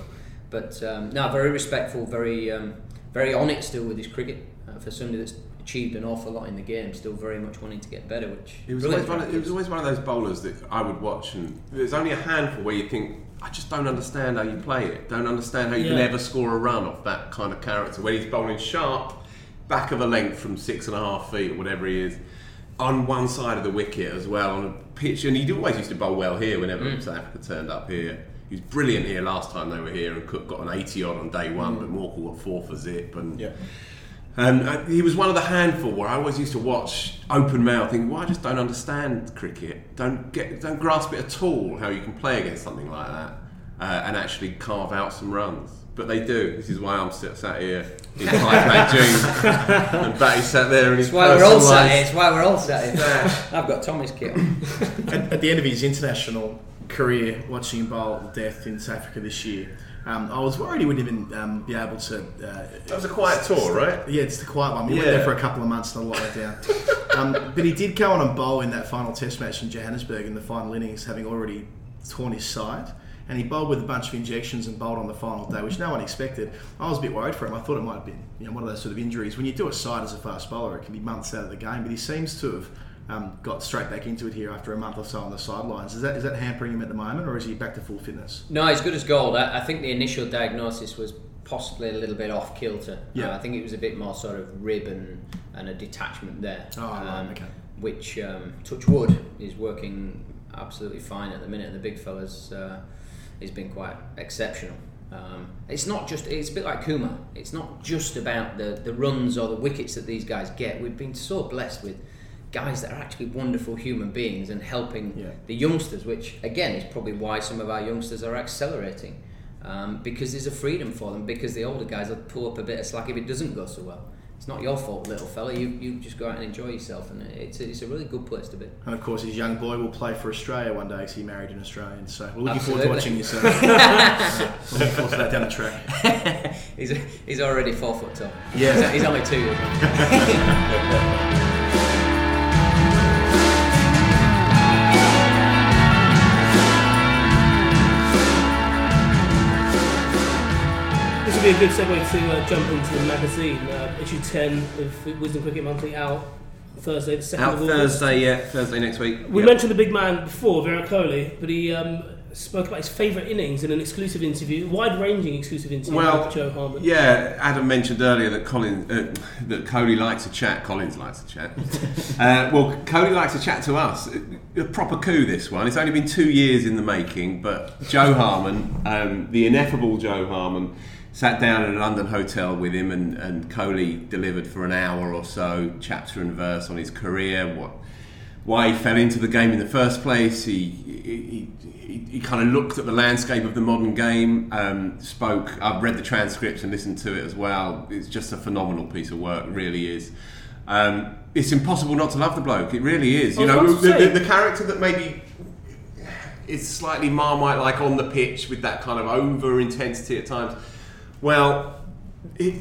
but um, no, very respectful, very um, very on it still with his cricket. Uh, for somebody that's achieved an awful lot in the game, still very much wanting to get better. Which It was, always one of, it was always one of those bowlers that I would watch, and there's only a handful where you think, I just don't understand how you play it. Don't understand how you can ever score a run off that kind of character. When he's bowling sharp, back of a length from six and a half feet or whatever he is, on one side of the wicket as well on a pitch, and he always used to bowl well here whenever Mm. South Africa turned up here. He was brilliant here last time they were here, and Cook got an 80 odd on day one, but Morkel got four for zip, and Yeah. And uh, he was one of the handful where I always used to watch open mouth, thinking, "Well, I just don't understand cricket. Don't get, don't grasp it at all. How you can play against something like that uh, and actually carve out some runs." But they do. This is why I'm sit, sat here in high jeans, and Batty sat there in his It's why we're all sat here. It's why we're all sat here. I've got Tommy's kit. on. at, at the end of his international career, watching him bowl death in South Africa this year, um, I was worried he wouldn't even um, be able to. Uh, That was a quiet tour, right? Yeah, it's the quiet one. He went there for a couple of months and a lot went down. um, but he did go on and bowl in that final Test match in Johannesburg in the final innings, having already torn his side. And he bowled with a bunch of injections and bowled on the final day, which no one expected. I was a bit worried for him. I thought it might have been you know, one of those sort of injuries. When you do a side as a fast bowler, it can be months out of the game. But he seems to have um, got straight back into it here after a month or so on the sidelines. Is that is that hampering him at the moment, or is he back to full fitness? No, he's good as gold. I, I think the initial diagnosis was possibly a little bit off kilter. Yeah. Uh, I think it was a bit more sort of rib and, and a detachment there. Oh, right, okay. Which, um, touch wood, is working absolutely fine at the minute. The big fella's uh, he's been quite exceptional. Um, it's not just it's a bit like Kumar. It's not just about the, the runs or the wickets that these guys get. We've been so blessed with guys that are actually wonderful human beings and helping Yeah. the youngsters, which again is probably why some of our youngsters are accelerating. Um, because there's a freedom for them. Because the older guys will pull up a bit of slack if it doesn't go so well. It's not your fault, little fella. You, you just go out and enjoy yourself, and it's a, it's a really good place to be. And of course, his young boy will play for Australia one day because he married an Australian. So we're looking forward to watching Absolutely. Uh, uh, looking forward to that down the track. he's, he's already four foot tall. Yeah. He's, he's only two would be a good segue to uh, jump into the magazine. Uh, issue 10 of Wisden Cricket Monthly out Thursday, the 2nd Out of August. Thursday, yeah, Thursday next week. We Yep. mentioned the big man before, Virat Kohli, but he um, spoke about his favourite innings in an exclusive interview, wide-ranging exclusive interview Well, with Jo Harman. Yeah, Adam mentioned earlier that Colin, uh, that Kohli likes to chat. Collins likes to chat. uh, well, Kohli likes to chat to us. A proper coup, this one. It's only been two years in the making, but Jo Harman, um, the ineffable Jo Harman, sat down in a London hotel with him, and, and Kohli delivered for an hour or so, chapter and verse on his career, what why he fell into the game in the first place. He he, he, he kind of looked at the landscape of the modern game. Um, spoke. I've read the transcripts and listened to it as well. It's just a phenomenal piece of work. Really is. Um, it's impossible not to love the bloke. It really is. You know, the, the, the character that maybe is slightly marmite like on the pitch with that kind of over intensity at times. Well, he,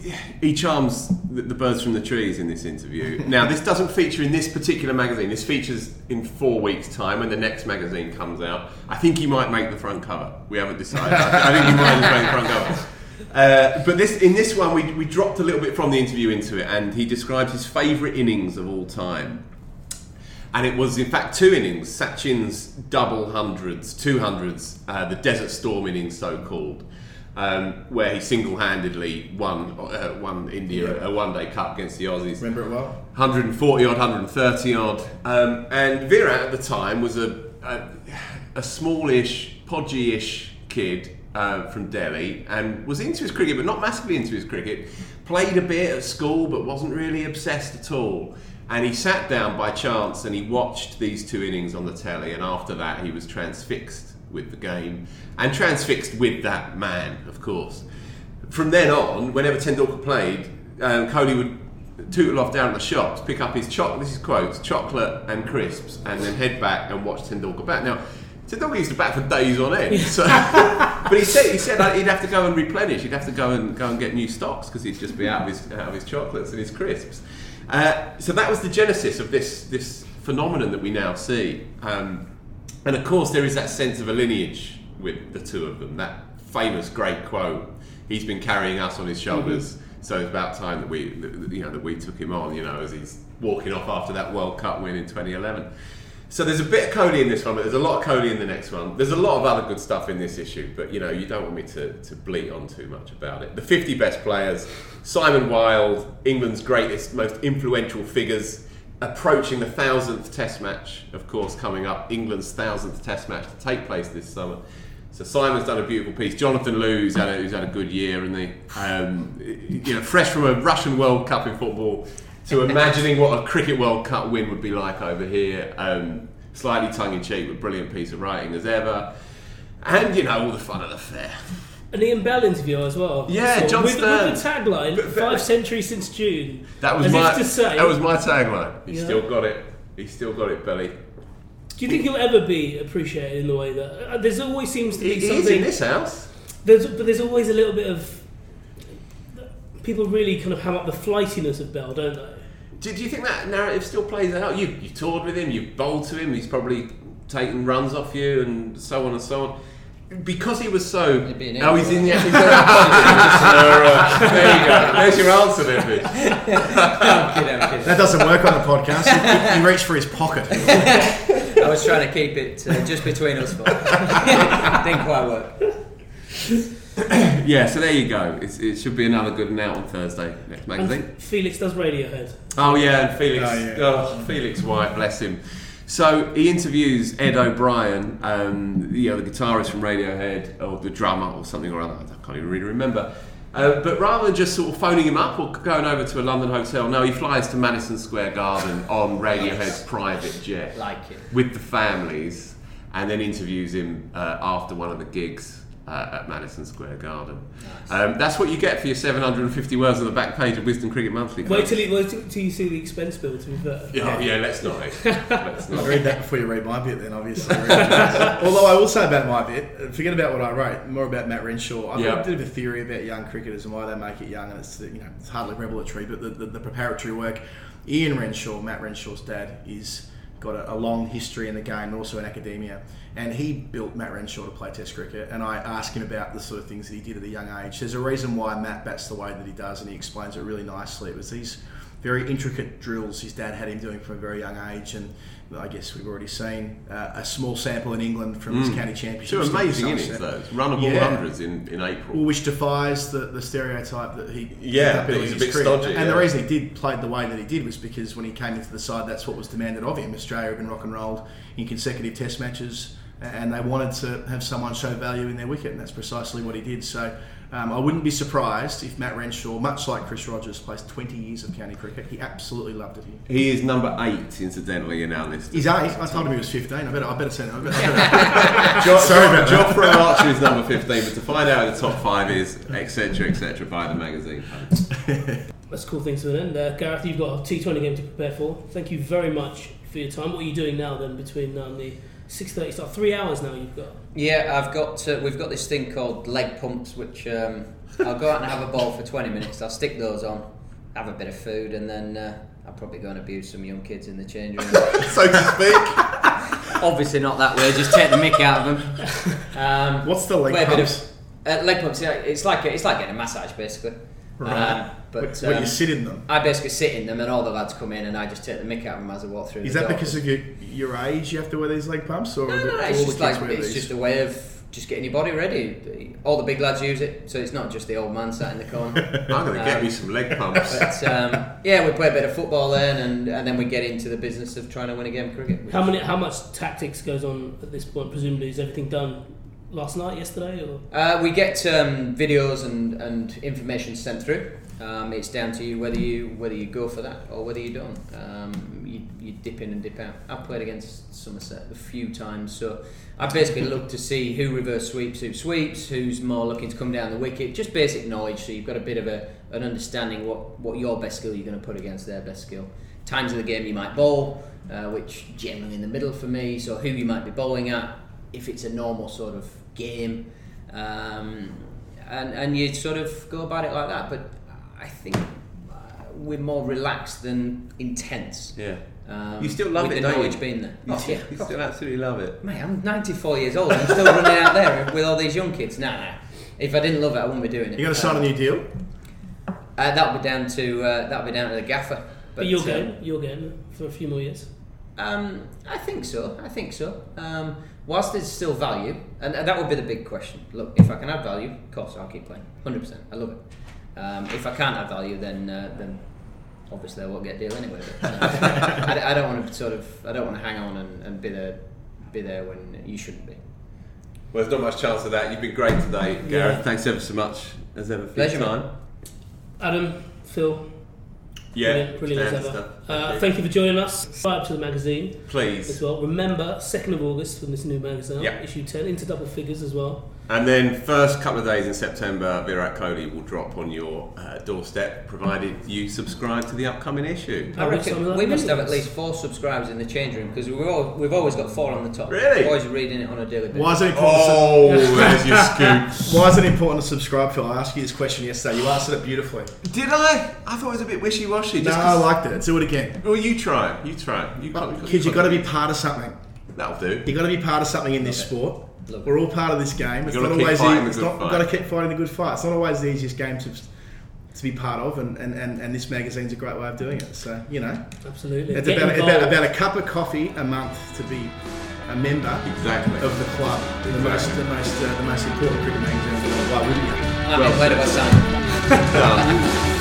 he charms the, the birds from the trees in this interview. Now, this doesn't feature in this particular magazine. This features in four weeks' time when the next magazine comes out. I think he might make the front cover. We haven't decided. I, I think he might make the front cover. Uh, but this, in this one, we, we dropped a little bit from the interview into it, and he describes his favourite innings of all time. And it was, in fact, two innings Sachin's double hundreds, two hundreds, uh, the Desert Storm innings, so called, um, where he single handedly won, uh, won India a one day cup against the Aussies. Remember it well. 140 odd, 130 odd. Um, and Virat at the time was a, a, a smallish, podgy-ish kid uh, from Delhi and was into his cricket, but not massively into his cricket. Played a bit at school, but wasn't really obsessed at all. And he sat down by chance and he watched these two innings on the telly, and after that, he was transfixed with the game and transfixed with that man, of course. From then on, whenever Tendulkar played, um, Kohli would tootle off down at the shops, pick up his chocolate, this is quotes, chocolate and crisps, and then head back and watch Tendulkar bat. Now, Tendulkar used to bat for days on end, so, but he said he said like, he'd have to go and replenish. He'd have to go and go and get new stocks because he'd just be out of his out of his chocolates and his crisps. Uh, so that was the genesis of this this phenomenon that we now see. Um, and of course, there is that sense of a lineage with the two of them. That famous great quote: "He's been carrying us on his mm-hmm. shoulders." So it's about time that we, that, you know, that we took him on. You know, as he's walking off after that World Cup win in 2011. So there's a bit of Kohli in this one, but there's a lot of Kohli in the next one. There's a lot of other good stuff in this issue, but you know, you don't want me to, to bleat on too much about it. The 50 best players, Simon Wilde, England's greatest, most influential figures, approaching the thousandth Test match, of course, coming up. England's thousandth Test match to take place this summer. So Simon's done a beautiful piece. Jonathan Liew, who's had a, who's had a good year, and the um, you know fresh from a Russian World Cup in football to imagining what a cricket World Cup win would be like over here. Um, slightly tongue in cheek, but brilliant piece of writing as ever. And you know all the fun of the fair. An Ian Bell interview as well. Yeah, So John with, Stern. With the tagline, But- but- five centuries since June. That was As my to say, that was my tagline. He's Yeah. still got it. He's still got it, Billy. Do you think he'll ever be appreciated in the way that uh, there's always seems to be He, he's something? in this house. There's, but there's always a little bit of people really kind of ham up the flightiness of Bell, don't they? Do, do you think that narrative still plays out? You you toured with him, you bowled to him, he's probably taken runs off you, and so on and so on. Because he was so. be an Oh, he's in the. April. He's in the there you go. There's your answer, there, bitch. I'm kidding, I'm kidding. That doesn't work on the podcast. He, he reached for his pocket. I was trying to keep it uh, just between us four. Didn't quite work. Yeah, so there you go. It's, it should be another good night on Thursday next magazine. And Felix does Radiohead. Oh yeah, and Felix. Oh, yeah. Oh, Felix White, bless him. So he interviews Ed O'Brien, um, you know, the guitarist from Radiohead, or the drummer, or something or other. I can't even really remember. Uh, but rather than just sort of phoning him up or going over to a London hotel, no, he flies to Madison Square Garden on Radiohead's private jet Like it. with the families, and then interviews him uh, after one of the gigs uh, at Madison Square Garden. Um, that's what you get for your 750 words on the back page of Wisden Cricket Monthly. Wait till, you, wait till till you see the expense bill. To be fair. Yeah, yeah, let's not. let's not. Read that before you read my bit, then obviously. Although I will say about my bit, forget about what I wrote. More about Matt Renshaw. I've Yeah. got a bit of a theory about young cricketers and why they make it young, and it's you know it's hardly revelatory, but the, the, the preparatory work. Ian Renshaw, Matt Renshaw's dad, is got a, a long history in the game, and also in academia. And he built Matt Renshaw to play Test cricket, and I asked him about the sort of things that he did at a young age. There's a reason why Matt bats the way that he does, and he explains it really nicely. It was these very intricate drills his dad had him doing from a very young age, and I guess we've already seen uh, a small sample in England from his county championship. Two amazing innings, though. Runnable Yeah. hundreds in, in April. Which defies the, the stereotype that he Yeah, that he's a bit career. stodgy, And the reason he did played the way that he did was because when he came into the side, that's what was demanded of him. Australia had been rock and rolled in consecutive Test matches, and they wanted to have someone show value in their wicket, and that's precisely what he did. So. Um, I wouldn't be surprised if Matt Renshaw, much like Chris Rogers, plays 20 years of county cricket. He absolutely loved it here. He is number eight, incidentally, in our list. He's eight. I told him he was 15. I better, I better send him. I better, I better. Sorry about that. Jofra Archer is number 15, but to find out who the top five is, etc., etc., buy the magazine. Let's call things to an end. Uh, Gareth, you've got a T20 game to prepare for. Thank you very much for your time. What are you doing now then between now and the 6.30 So Three hours now you've got. Yeah, I've got. Uh, we've got this thing called leg pumps, which um, I'll go out and have a ball for 20 minutes. I'll stick those on, have a bit of food, and then uh, I'll probably go and abuse some young kids in the change room. so to speak. Obviously not that way. Just take the mick out of them. Um, What's the leg play a bit pumps? of- uh, leg pumps. Yeah, it's like a, it's like getting a massage basically. Right. Um, but Where you um, sit in them. I basically sit in them, and all the lads come in, and I just take the mick out of them as I walk through. Is the that door. because of your, your age you have to wear these leg pumps? Or No, no, no, it's just like it's these? just a way of just getting your body ready. All the big lads use it, so it's not just the old man sat in the corner. I'm going to get me some leg pumps. But um, yeah, we play a bit of football then, and, and then we get into the business of trying to win a game of cricket. How many? How much tactics goes on at this point? Presumably, is everything done last night, yesterday, or Uh, we get um, videos and, and information sent through. Um, it's down to you whether you whether you go for that or whether you don't. Um, you, you dip in and dip out. I've played against Somerset a few times, so I basically look to see who reverse sweeps, who sweeps, who's more looking to come down the wicket. Just basic knowledge, so you've got a bit of a, an understanding what, what your best skill you're going to put against their best skill. Times of the game you might bowl, uh, which generally in the middle for me. So who you might be bowling at, if it's a normal sort of game, um, and and you sort of go about it like that. But I think uh, we're more relaxed than intense. Yeah. Um, You still love with it, the don't knowledge you? being there. You, Oh, still, yeah, you still absolutely love it. Mate, I'm 94 years old. I'm still running out there with all these young kids. Nah, nah. If I didn't love it, I wouldn't be doing it. You got to sign a new deal? Uh, that'll be down to uh, that'll be down to the gaffer. but you're um, going, you're going for a few more years. Um, I think so. I think so. Um, whilst there's still value, and, and that would be the big question. Look, if I can add value, of course I'll keep playing. Hundred percent. I love it. Um, if I can't add value, then uh, then obviously I won't get a deal anyway. But, uh, I, I don't want to sort of I don't want to hang on and, and be there be there when you shouldn't be. Well, there's not much chance of that. You've been great today, Gareth. Yeah. Thanks ever so much, as ever, for Pleasure, your mate. time. Adam, Phil, Yeah, brilliant, brilliant as ever. Uh, thank you for joining us. Subscribe to the magazine please, as well. Remember, second of August from this new magazine, Yeah. issue ten, into double figures as well. And then, first couple of days in September, Virat Kohli will drop on your uh, doorstep, provided you subscribe to the upcoming issue. I Which reckon we must have at least four subscribers in the change room because we've, we've always got four on the top. Really? Always reading it on a daily basis. Why is it important? Oh, there's your scoop. Why is it important to subscribe, Phil? I asked you this question yesterday. You answered it beautifully. Did I? I thought it was a bit wishy-washy. No, just I 'cause- liked it. Let's do it again. Well, you try. You try. You But, can't- kids, you've got to be part of something. That'll do. You've got to be part of something in this sport. Look. We're all part of this game. It's not always fighting the it's good not, fight. got to keep fighting the good fight. It's not always the easiest game to to be part of, and, and, and, and this magazine's a great way of doing it. So you know, Absolutely. it's about, about about a cup of coffee a month to be a member Exactly. of the club, the most the most uh, the most important cricket magazine in the world. Why wouldn't you? I mean, where do I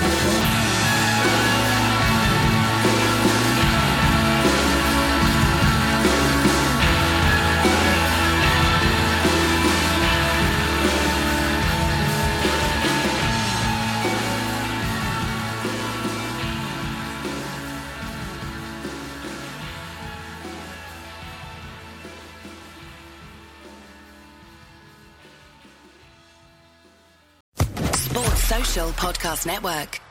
Podcast Network.